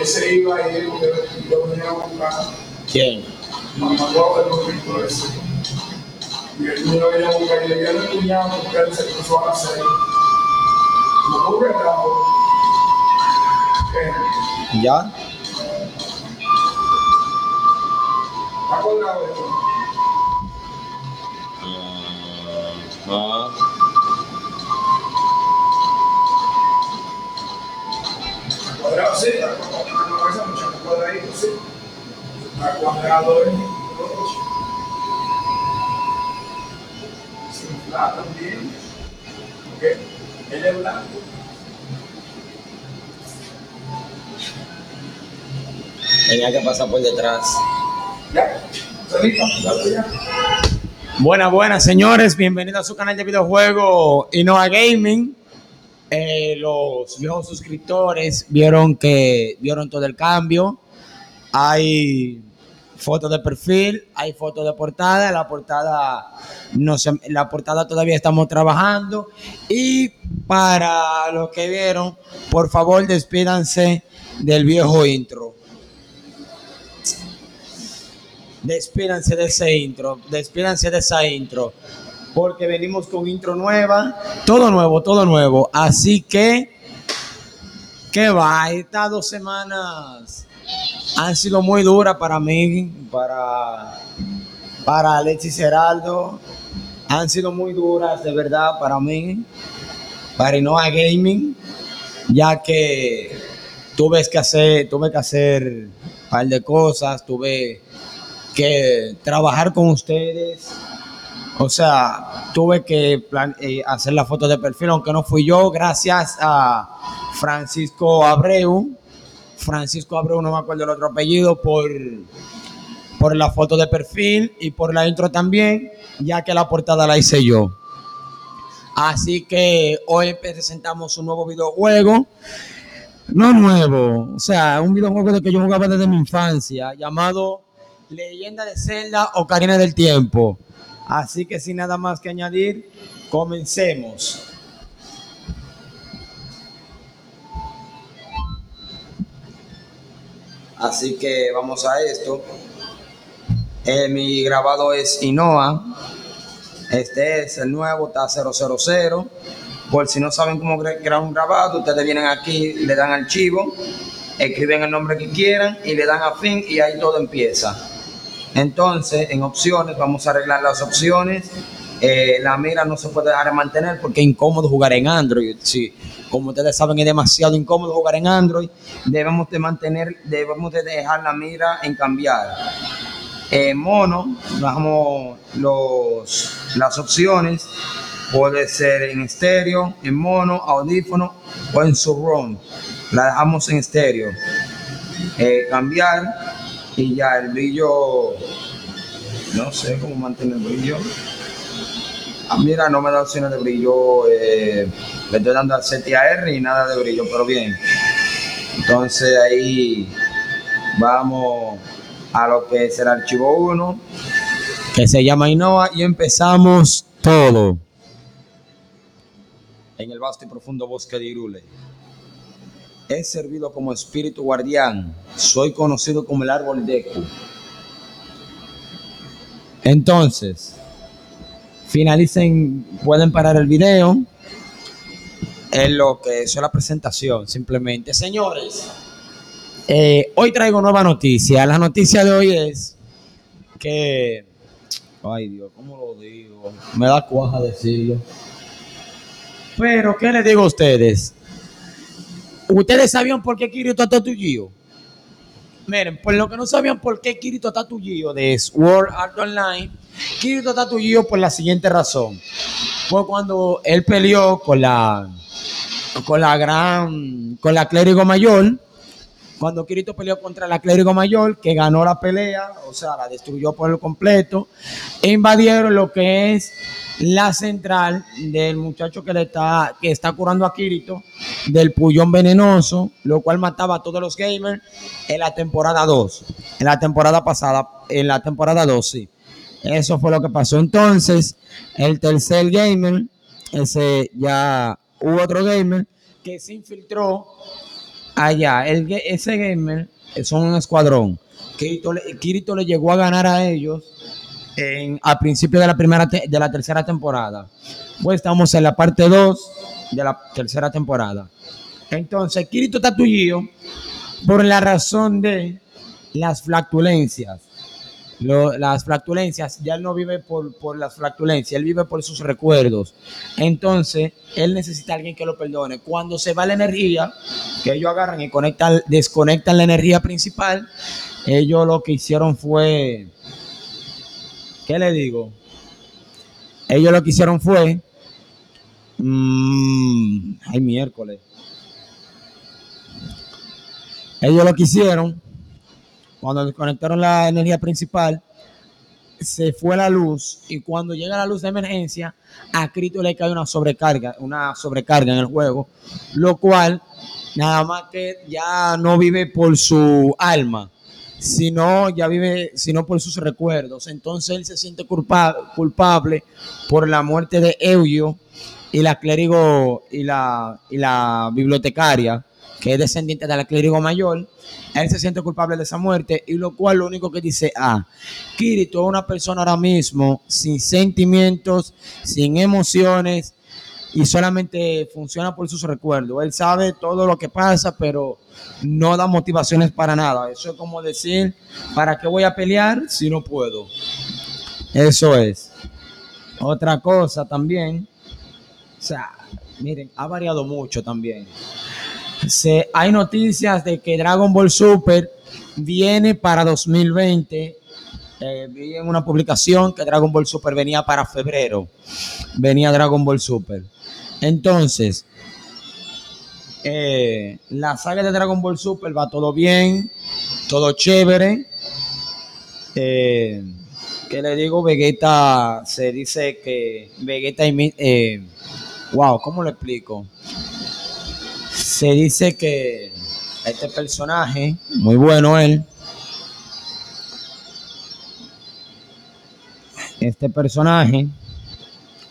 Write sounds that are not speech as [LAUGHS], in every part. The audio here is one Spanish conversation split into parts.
él se iba y él lo venía a buscar. ¿Quién? Los víctimas ese. Y él no lo venía a buscar y le porque él se cruzó a la serie. No. Eh, ¿Ya? ¿Está acordado de esto? Ah. Cuadrado, sí, está cuadrado, Tenía que pasar por detrás. Ya. Buenas, buenas, señores. Bienvenidos a su canal de videojuegos Innova Gaming. Eh, los viejos suscriptores vieron que vieron todo el cambio. Hay fotos de perfil, hay fotos de portada. La portada, no la portada todavía estamos trabajando. Y para los que vieron, por favor, despídanse del viejo intro. Despídanse de ese intro, despídanse de esa intro, porque venimos con intro nueva, todo nuevo, todo nuevo. Así que, ¿qué va? Estas dos semanas han sido muy duras para mí, para, para Alexis Geraldo. Han sido muy duras, de verdad, para mí, para Innova Gaming, ya que tuve que hacer, tuve que hacer un par de cosas, tuve que trabajar con ustedes. O sea, tuve que plan- eh, hacer la foto de perfil, aunque no fui yo, gracias a Francisco Abreu. Francisco Abreu, no me acuerdo el otro apellido, por, por la foto de perfil y por la intro también, ya que la portada la hice yo. Así que hoy presentamos un nuevo videojuego. No nuevo, o sea, un videojuego de que yo jugaba desde mi infancia, llamado Leyenda de Zelda Ocarina del Tiempo. Así que sin nada más que añadir, comencemos. Así que vamos a esto. Eh, mi grabado es Inoa. Este es el nuevo, está 000. Por si no saben cómo cre- crear un grabado, ustedes vienen aquí, le dan archivo, escriben el nombre que quieran y le dan a fin y ahí todo empieza. Entonces, en opciones, vamos a arreglar las opciones. Eh, la mira no se puede dejar de mantener porque es incómodo jugar en Android. Sí, como ustedes saben, es demasiado incómodo jugar en Android. Debemos de mantener, debemos de dejar la mira en cambiar. En mono, bajamos los, las opciones. Puede ser en estéreo, en mono, audífono o en surround. La dejamos en estéreo. Eh, cambiar y ya el brillo, no sé cómo mantener el brillo. Ah, mira, no me da opciones de brillo. eh, le estoy dando al CTAR y nada de brillo, pero bien. Entonces ahí vamos a lo que es el archivo 1, que se llama Innova, y empezamos todo. En el vasto y profundo bosque de Irule. He servido como espíritu guardián. Soy conocido como el árbol Deku. Entonces, finalicen, pueden parar el video. En lo que es la presentación, simplemente. Señores, eh, hoy traigo nueva noticia. La noticia de hoy es que. Ay Dios, ¿cómo lo digo? Me da cuaja decirlo. Pero, ¿qué les digo a ustedes? ¿Ustedes sabían por qué Kirito está tuyo? Miren, por lo que no sabían por qué Kirito está tuyo de Sword Art Online, Kirito está tuyo por la siguiente razón. Fue cuando él peleó con la con la gran con la clérigo mayor cuando Kirito peleó contra la clérigo mayor, que ganó la pelea, o sea, la destruyó por el completo, invadieron lo que es la central del muchacho que le está, que está curando a Kirito, del pullón venenoso, lo cual mataba a todos los gamers en la temporada 2, en la temporada pasada, en la temporada 2, sí. Eso fue lo que pasó. Entonces, el tercer gamer, ese ya hubo otro gamer que se infiltró allá, ese gamer son un escuadrón. Kirito le, le llegó a ganar a ellos en, a principio de la primera de la tercera temporada. Pues estamos en la parte 2 de la tercera temporada. Entonces, Kirito está tullido por la razón de las flatulencias. Las flatulencias, ya él no vive por, por las flatulencias, él vive por sus recuerdos. Entonces, él necesita a alguien que lo perdone. Cuando se va la energía, que ellos agarran y conectan, desconectan la energía principal, ellos lo que hicieron fue, ¿qué le digo? Ellos lo que hicieron fue, mm, ay miércoles, ellos lo que hicieron, cuando desconectaron la energía principal, se fue la luz y cuando llega la luz de emergencia, a Cristo le cae una sobrecarga, una sobrecarga en el juego, lo cual nada más que ya no vive por su alma, sino ya vive, sino por sus recuerdos. Entonces él se siente culpa- culpable por la muerte de Euyo y la clérigo y la, y la bibliotecaria, que es descendiente de la clérigo mayor. Él se siente culpable de esa muerte y lo cual lo único que dice, ah, Kirito es una persona ahora mismo sin sentimientos, sin emociones y solamente funciona por sus recuerdos. Él sabe todo lo que pasa, pero no da motivaciones para nada. Eso es como decir, ¿para qué voy a pelear si no puedo? Eso es. Otra cosa también, o sea, miren, ha variado mucho también. Hay noticias de que Dragon Ball Super viene para 2020. Eh, vi en una publicación que Dragon Ball Super venía para febrero. Venía Dragon Ball Super. Entonces, eh, la saga de Dragon Ball Super va todo bien, todo chévere. Eh, ¿Qué le digo? Vegeta se dice que Vegeta eh, wow, ¿cómo lo explico? Se dice que este personaje, muy bueno él, este personaje,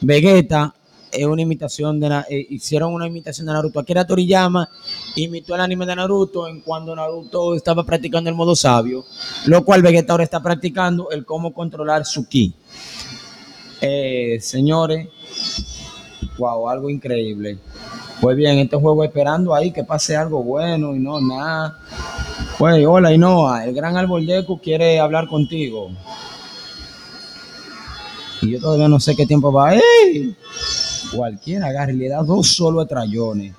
Vegeta, es una imitación de eh, hicieron una imitación de Naruto. Akira Toriyama imitó el anime de Naruto en cuando Naruto estaba practicando el modo sabio, lo cual Vegeta ahora está practicando el cómo controlar su ki. Eh, señores, wow, algo increíble. Pues bien, este juego esperando ahí que pase algo bueno y no nada. Pues hola Inoa, el gran árbol Deku quiere hablar contigo. Y yo todavía no sé qué tiempo va. ¡Ey! Cualquiera agarre le da dos solo trayones.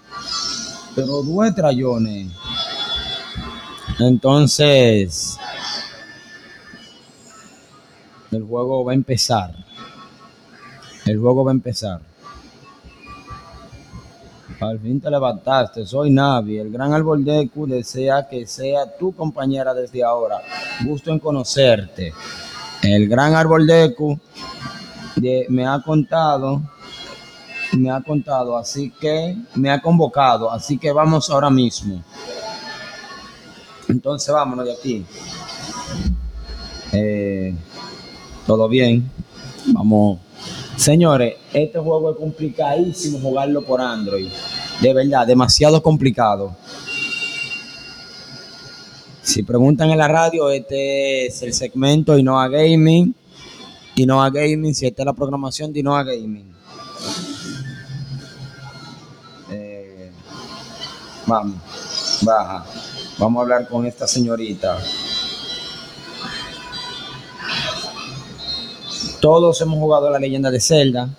Pero dos trayones. Entonces, el juego va a empezar. El juego va a empezar. Al fin te levantaste, soy Navi. El gran árbol Deku desea que sea tu compañera desde ahora. Gusto en conocerte. El gran árbol de- me ha contado, me ha contado, así que me ha convocado, así que vamos ahora mismo. Entonces vámonos de aquí. Eh, Todo bien. Vamos. Señores, este juego es complicadísimo jugarlo por Android. De verdad, demasiado complicado. Si preguntan en la radio, este es el segmento Inoa Gaming. Inoa Gaming, si esta es la programación de Inoa Gaming. Eh, vamos, baja. Vamos a hablar con esta señorita. Todos hemos jugado la leyenda de Zelda.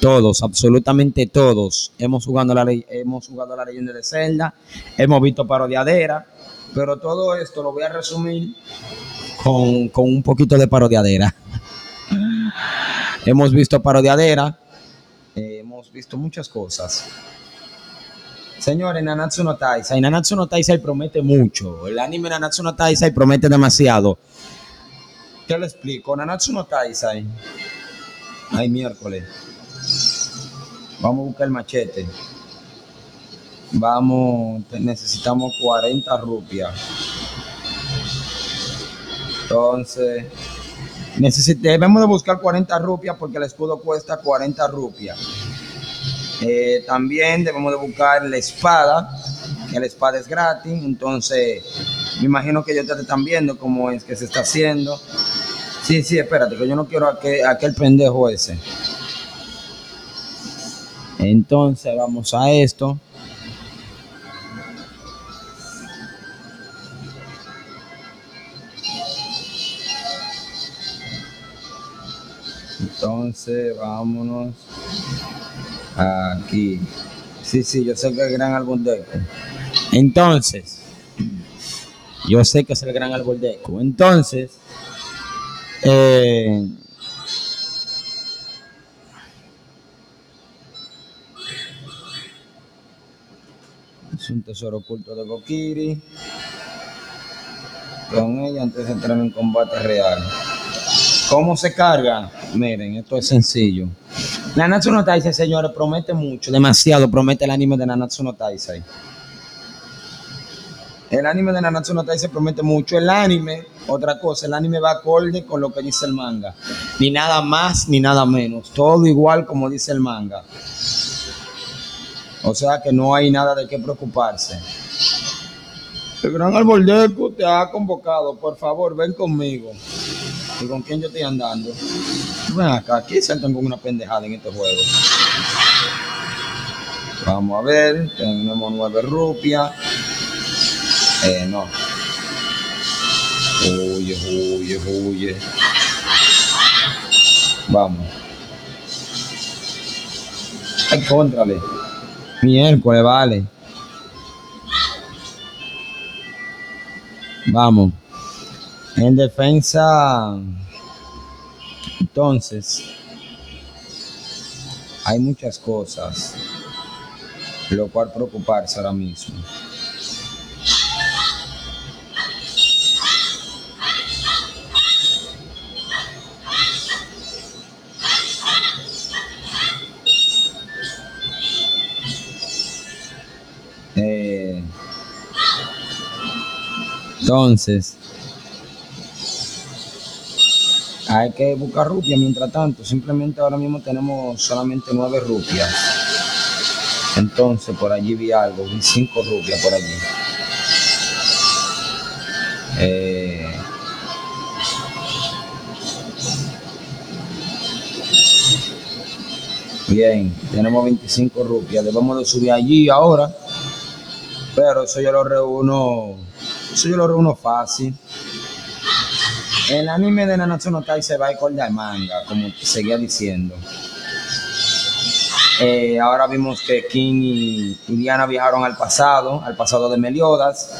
Todos, absolutamente todos. Hemos jugado la, hemos jugado la leyenda de Zelda. Hemos visto parodiadera. Pero todo esto lo voy a resumir con, con un poquito de parodiadera. [LAUGHS] hemos visto parodiadera. eh, hemos visto muchas cosas. Señores, Nanatsu no Taisai. Nanatsu no Taisai promete mucho. El anime Nanatsu no Taisai promete demasiado. ¿Qué le explico? Nanatsu no Taisai. Ay, miércoles. Vamos a buscar el machete. Vamos, necesitamos 40 rupias. Entonces, necesit- debemos de buscar 40 rupias porque el escudo cuesta 40 rupias. Eh, también debemos de buscar la espada la espada es gratis, entonces me imagino que ellos te están viendo cómo es que se está haciendo. Sí, sí, espérate, que yo no quiero aquel, aquel pendejo ese. Entonces vamos a esto. Entonces, vámonos aquí. Sí, sí, yo sé que es el gran árbol de eco. Entonces, yo sé que es el gran árbol de eco. Entonces, eh, un tesoro oculto de Kokiri. Con ella antes de entrar en combate real. ¿Cómo se carga? Miren, esto es sencillo. Nanatsu no Taisei, señores, promete mucho, demasiado promete el anime de Nanatsu no Taisei. El anime de Nanatsu no Taisei promete mucho. El anime, otra cosa, el anime va acorde con lo que dice el manga. Ni nada más ni nada menos. Todo igual como dice el manga. O sea que no hay nada de qué preocuparse. El gran árbol de Eco te ha convocado. Por favor, ven conmigo. ¿Y con quién yo estoy andando? Ven acá, aquí saltan con una pendejada en este juego. Vamos a ver, tenemos nueve rupias. Eh, no. Huye, huye, huye. Vamos. Ay, contrale. Miércoles, vale. Vamos. En defensa, entonces, hay muchas cosas, lo cual preocuparse ahora mismo. Entonces, hay que buscar rupias mientras tanto. Simplemente ahora mismo tenemos solamente nueve rupias. Entonces por allí vi algo, vi cinco rupias por allí. Eh, bien, tenemos 25 rupias. Debemos de subir allí ahora. Pero eso yo lo reúno. Eso yo lo reúno fácil. El anime de Nanatsu no Taisei va acorde al manga, como seguía diciendo. Eh, ahora vimos que King y, Diana viajaron al pasado, al pasado de Meliodas.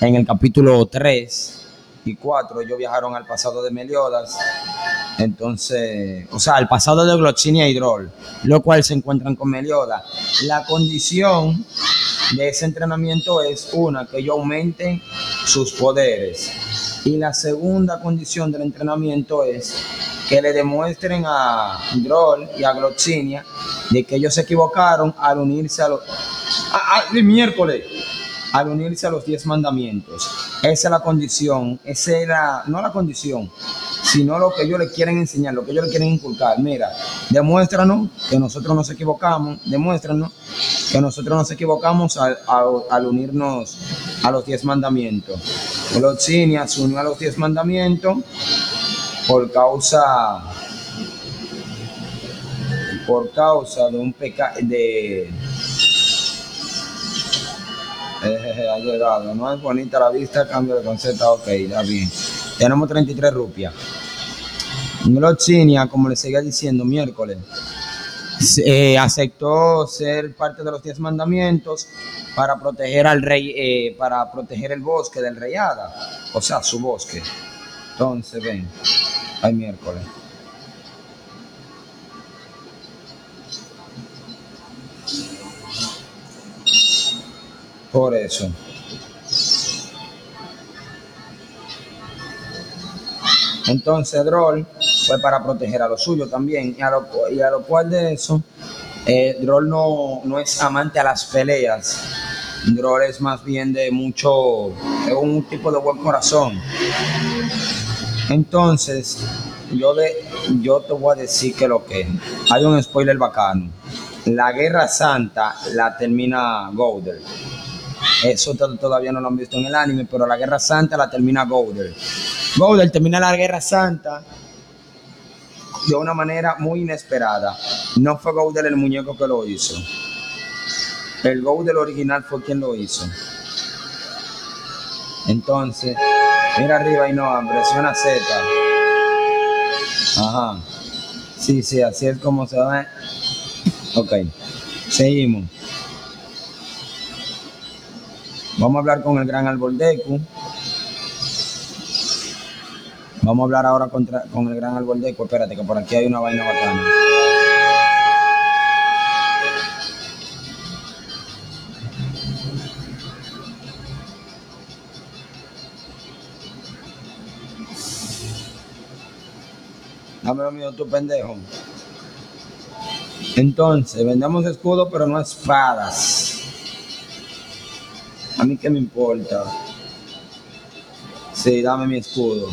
En el capítulo 3 y 4 ellos viajaron al pasado de Meliodas. Entonces, o sea, al pasado de Glochinia y Droll, lo cual se encuentran con Meliodas. La condición de ese entrenamiento es una, que ellos aumenten sus poderes. Y la segunda condición del entrenamiento es que le demuestren a Droll y a Glochinia de que ellos se equivocaron al unirse a los... El miércoles, al unirse a los diez mandamientos. Esa es la condición, esa era, no la condición, sino lo que ellos le quieren enseñar, lo que ellos le quieren inculcar. Mira, demuéstranos que nosotros nos equivocamos, demuéstranos que nosotros nos equivocamos al, al- al unirnos a los diez mandamientos. Glochinia se unió a los diez mandamientos por causa por causa de un pecado de eh, ha llegado, no es bonita la vista, cambio de concepto, ok, está bien. Tenemos 33 rupias. Glochinia, como les seguía diciendo, miércoles, eh, aceptó ser parte de los 10 mandamientos para proteger al rey, eh, para proteger el bosque del rey Hada, o sea, su bosque. Entonces, ven, hay miércoles. Por eso. Entonces Droll fue para proteger a lo suyo también. Y a lo, cu- y a lo cual de eso, eh, Droll no, no es amante a las peleas. Droll es más bien de mucho, es un tipo de buen corazón. Entonces, yo, yo te voy a decir que lo que hay un spoiler bacano. La guerra santa la termina Gouder. Eso to- todavía no lo han visto en el anime, pero la Guerra Santa la termina Gouder. Gouder termina la Guerra Santa de una manera muy inesperada. No fue Gouder el muñeco que lo hizo. El Gouder original fue quien lo hizo. Entonces, mira arriba y no, presiona Z. Ajá. Sí, sí, así es como se ve. Ok, seguimos. Vamos a hablar con el gran Alboldecu. Vamos a hablar ahora contra- con el gran Alboldecu. Espérate, que por aquí hay una vaina bacana. Dame lo mío, tú pendejo. Entonces, vendemos escudos, pero no espadas. A mí qué me importa. Sí, dame mi escudo.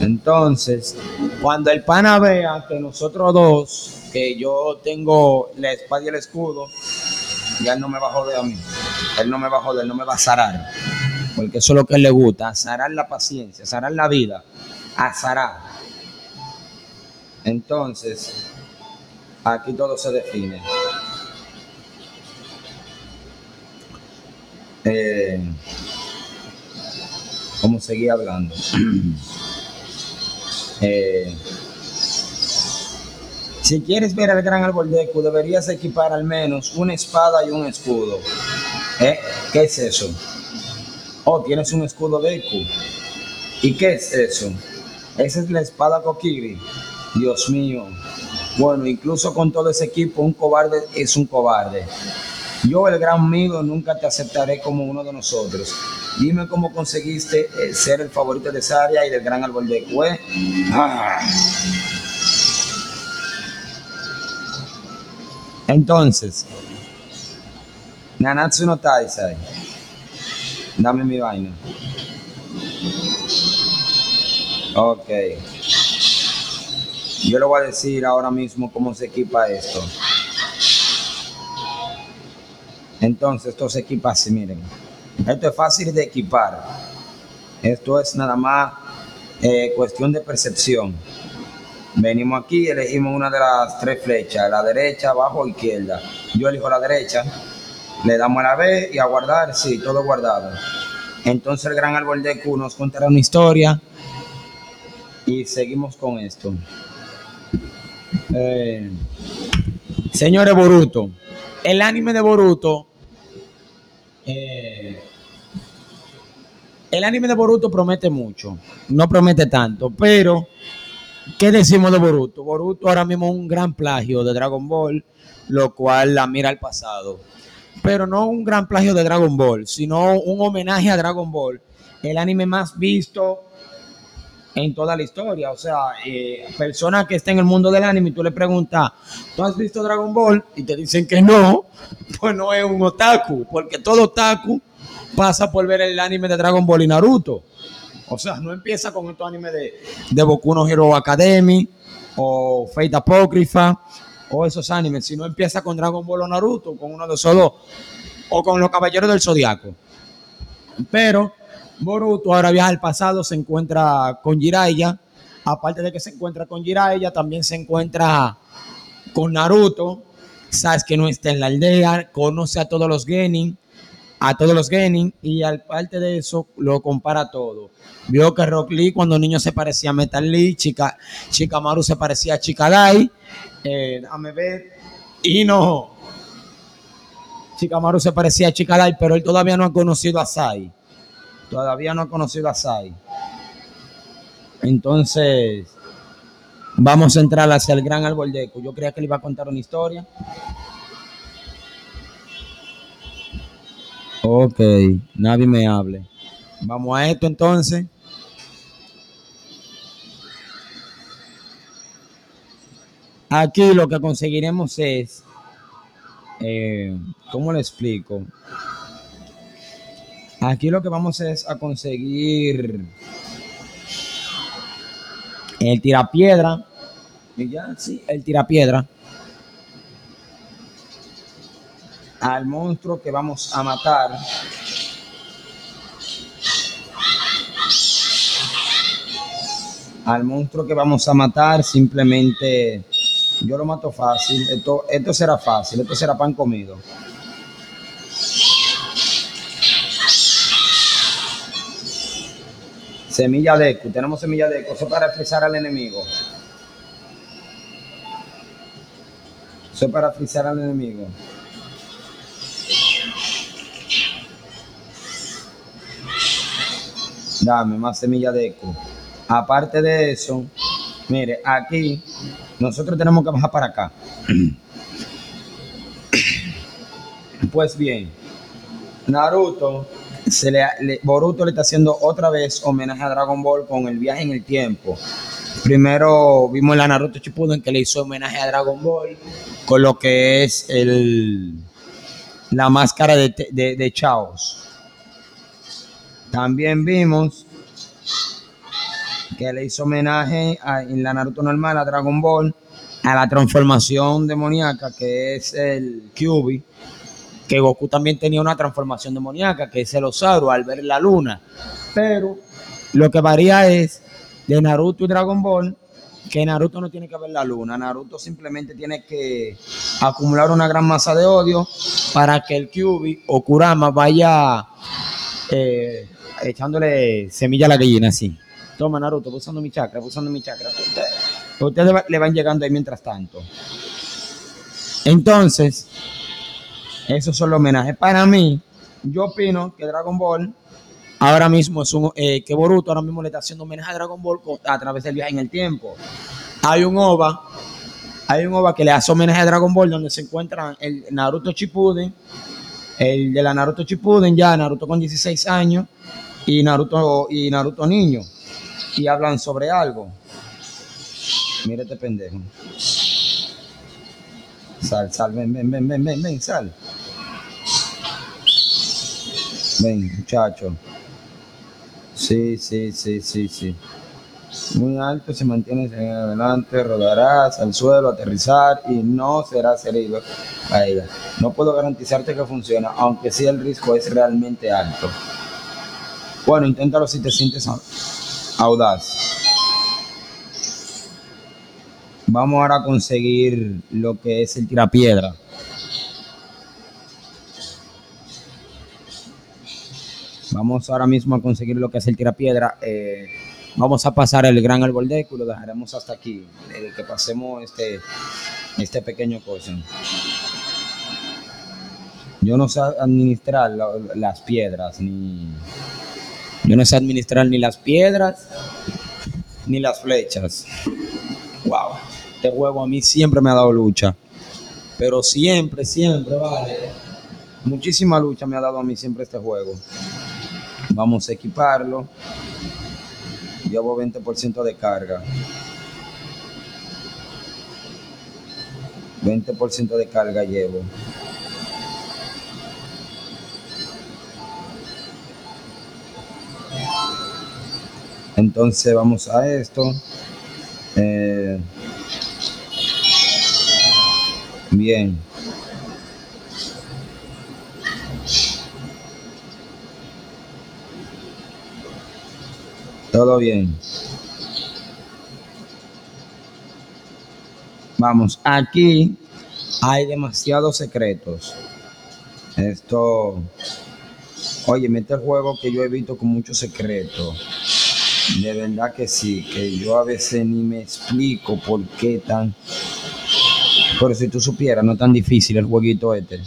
Entonces, cuando el pana vea que nosotros dos, que yo tengo la espada y el escudo, ya él no me va a joder a mí. Él no me va a joder, no me va a zarar. Porque eso es lo que le gusta, azarar la paciencia, azarar la vida, azarar. Entonces, aquí todo se define. Eh, ¿Cómo seguía hablando? [CLEARS THROAT] Eh, si quieres ver al gran árbol de deberías equipar al menos una espada y un escudo. ¿Eh? ¿Qué es eso? Oh, tienes un escudo de Eku. ¿Y qué es eso? Esa es la espada Kokiri. Dios mío. Bueno, incluso con todo ese equipo, un cobarde es un cobarde. Yo, el gran amigo, nunca te aceptaré como uno de nosotros. Dime cómo conseguiste eh, ser el favorito de Saria y del gran árbol de Eku. ¿eh? Ah. Entonces, Nanatsu no Taisai. Dame mi vaina. Ok. Yo le voy a decir ahora mismo cómo se equipa esto. Entonces, esto se equipa así, miren. Esto es fácil de equipar. Esto es nada más eh, cuestión de percepción. Venimos aquí, elegimos una de las tres flechas, la derecha, abajo, izquierda. Yo elijo la derecha, le damos a la B y a guardar, sí, todo guardado. Entonces el gran árbol de Q nos contará una historia y seguimos con esto. Eh, señores Boruto, el anime de Boruto, eh, el anime de Boruto promete mucho, no promete tanto, pero ¿qué decimos de Boruto? Boruto ahora mismo es un gran plagio de Dragon Ball, lo cual la mira al pasado pero no un gran plagio de Dragon Ball, sino un homenaje a Dragon Ball, el anime más visto en toda la historia. O sea, eh, personas que estén en el mundo del anime y tú le preguntas, ¿tú has visto Dragon Ball? Y te dicen que no, [LAUGHS] pues no es un otaku, porque todo otaku pasa por ver el anime de Dragon Ball y Naruto. O sea, no empieza con estos animes de, de Boku no Hero Academy o Fate Apocrypha o esos animes, sino empieza con Dragon Ball o Naruto, con uno de dos, o con los Caballeros del Zodiaco. Pero Boruto ahora viaja al pasado, se encuentra con Jiraiya, aparte de que se encuentra con Jiraiya, también se encuentra con Naruto, sabes que no está en la aldea, conoce a todos los Genin, a todos los Genin, y aparte de eso lo compara todo. Vio que Rock Lee cuando niño se parecía a Metal Lee, Chica, Chikamaru se parecía a Chikadai, eh, déjame ver, y no. Chikamaru se parecía a Chikadai, pero él todavía no ha conocido a Sai. Todavía no ha conocido a Sai. Entonces, vamos a entrar hacia el gran árbol de Eco. Yo creía que le iba a contar una historia. Ok, nadie me hable. Vamos a esto entonces. Aquí lo que conseguiremos es, eh, ¿cómo le explico? Aquí lo que vamos es a conseguir el tirapiedra. Y ya, sí, el tirapiedra. Al monstruo que vamos a matar. Al monstruo que vamos a matar, simplemente yo lo mato fácil. Esto, esto será fácil, esto será pan comido. Semilla de eco, tenemos semilla de eco, eso para frizar al enemigo. Eso para frizar al enemigo. Dame más semilla de eco. Aparte de eso, mire, aquí nosotros tenemos que bajar para acá. [CLEARS THROAT] Pues bien, Naruto, se le, Boruto le está haciendo otra vez homenaje a Dragon Ball con el viaje en el tiempo. Primero vimos la Naruto Shippuden que le hizo homenaje a Dragon Ball con lo que es el la máscara de, de, de Chaos. También vimos que le hizo homenaje en la Naruto normal a Dragon Ball a la transformación demoníaca que es el Kyuubi, que Goku también tenía una transformación demoníaca que es el Osaru al ver la luna. Pero lo que varía es de Naruto y Dragon Ball que Naruto no tiene que ver la luna, Naruto simplemente tiene que acumular una gran masa de odio para que el Kyuubi o Kurama vaya eh, echándole semilla a la gallina así. Toma Naruto, voy usando mi chakra, voy usando mi chakra. Ustedes, le van llegando ahí mientras tanto. Entonces, esos son los homenajes. Para mí, yo opino que Dragon Ball ahora mismo es un, eh, que Boruto ahora mismo le está haciendo homenaje a Dragon Ball a través del viaje en el tiempo. Hay un OVA, hay un OVA que le hace homenaje a Dragon Ball donde se encuentran el Naruto Shippuden, el de la Naruto Shippuden ya, Naruto con 16 años y Naruto y Naruto niño y hablan sobre algo. Mira este pendejo. Sal, sal, ven, ven, ven, ven, ven, ven, sal. Ven, muchacho. Sí, sí, sí, sí, sí. Muy alto, se mantiene en adelante, rodarás al suelo, aterrizar y no serás herido. Caída. No puedo garantizarte que funciona, aunque sí el riesgo es realmente alto. Bueno, inténtalo si te sientes au- audaz. Vamos ahora a conseguir lo que es el tirapiedra. Vamos ahora mismo a conseguir lo que es el tirapiedra. Eh, vamos a pasar el gran árbol de y lo dejaremos hasta aquí. eh, que pasemos este, este pequeño cosa. Yo no sé administrar la- las piedras, ni. Yo no sé administrar ni las piedras ni las flechas. Wow. Este juego a mí siempre me ha dado lucha. Pero siempre, siempre, vale. Muchísima lucha me ha dado a mí siempre este juego. Vamos a equiparlo. Llevo 20% de carga. 20% de carga llevo. Entonces vamos a esto. Eh, bien. Todo bien. Vamos, aquí hay demasiados secretos. Esto, oye, mete el juego que yo he visto con muchos secretos. De verdad que sí, que yo a veces ni me explico por qué tan... Pero si tú supieras, no tan difícil el jueguito este.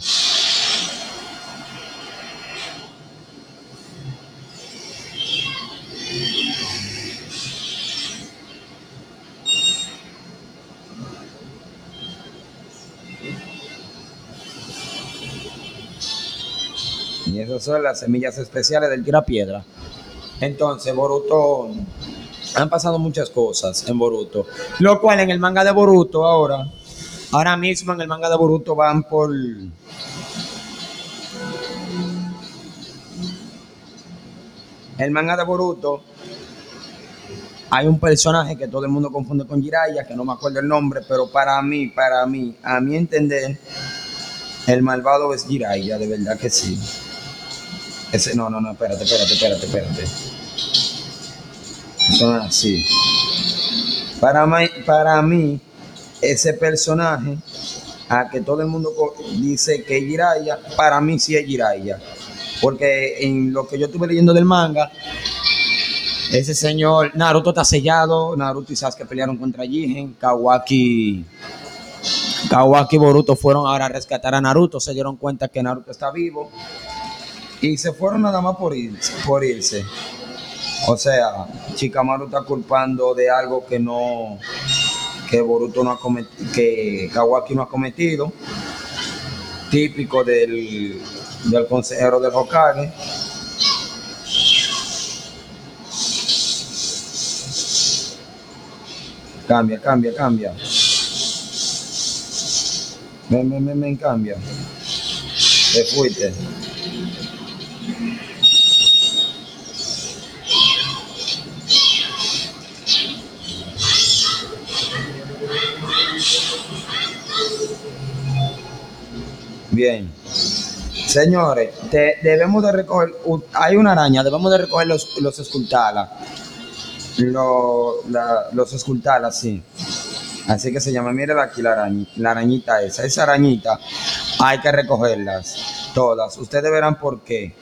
Y esas son las semillas especiales del tirapiedra. Entonces, Boruto. Han pasado muchas cosas en Boruto. Lo cual en el manga de Boruto ahora. Ahora mismo en el manga de Boruto van por. El manga de Boruto. Hay un personaje que todo el mundo confunde con Jiraiya, que no me acuerdo el nombre, pero para mí, para mí, a mi entender, El malvado es Jiraiya, de verdad que sí. No, no, no, espérate, espérate, espérate, espérate. Es así. Para mí, para mí, ese personaje, a que todo el mundo dice que es Jiraiya, para mí sí es Jiraiya. Porque en lo que yo estuve leyendo del manga, ese señor, Naruto está sellado, Naruto y Sasuke pelearon contra Jigen, Kawaki, Kawaki y Boruto fueron ahora a rescatar a Naruto, se dieron cuenta que Naruto está vivo y se fueron nada más por irse. O sea, Shikamaru está culpando de algo que no, que Boruto no ha cometido, que Kawaki no ha cometido, típico del, del consejero del Hokage. Cambia, cambia, cambia. Ven, ven, ven, ven, cambia. Te fuiste. Bien. Señores, te- debemos de recoger, hay una araña, debemos de recoger los, los escultalas. Lo- los escultalas, sí. Así que se llama, mire aquí la, arañi- la arañita esa. Esa arañita hay que recogerlas, todas. Ustedes verán por qué.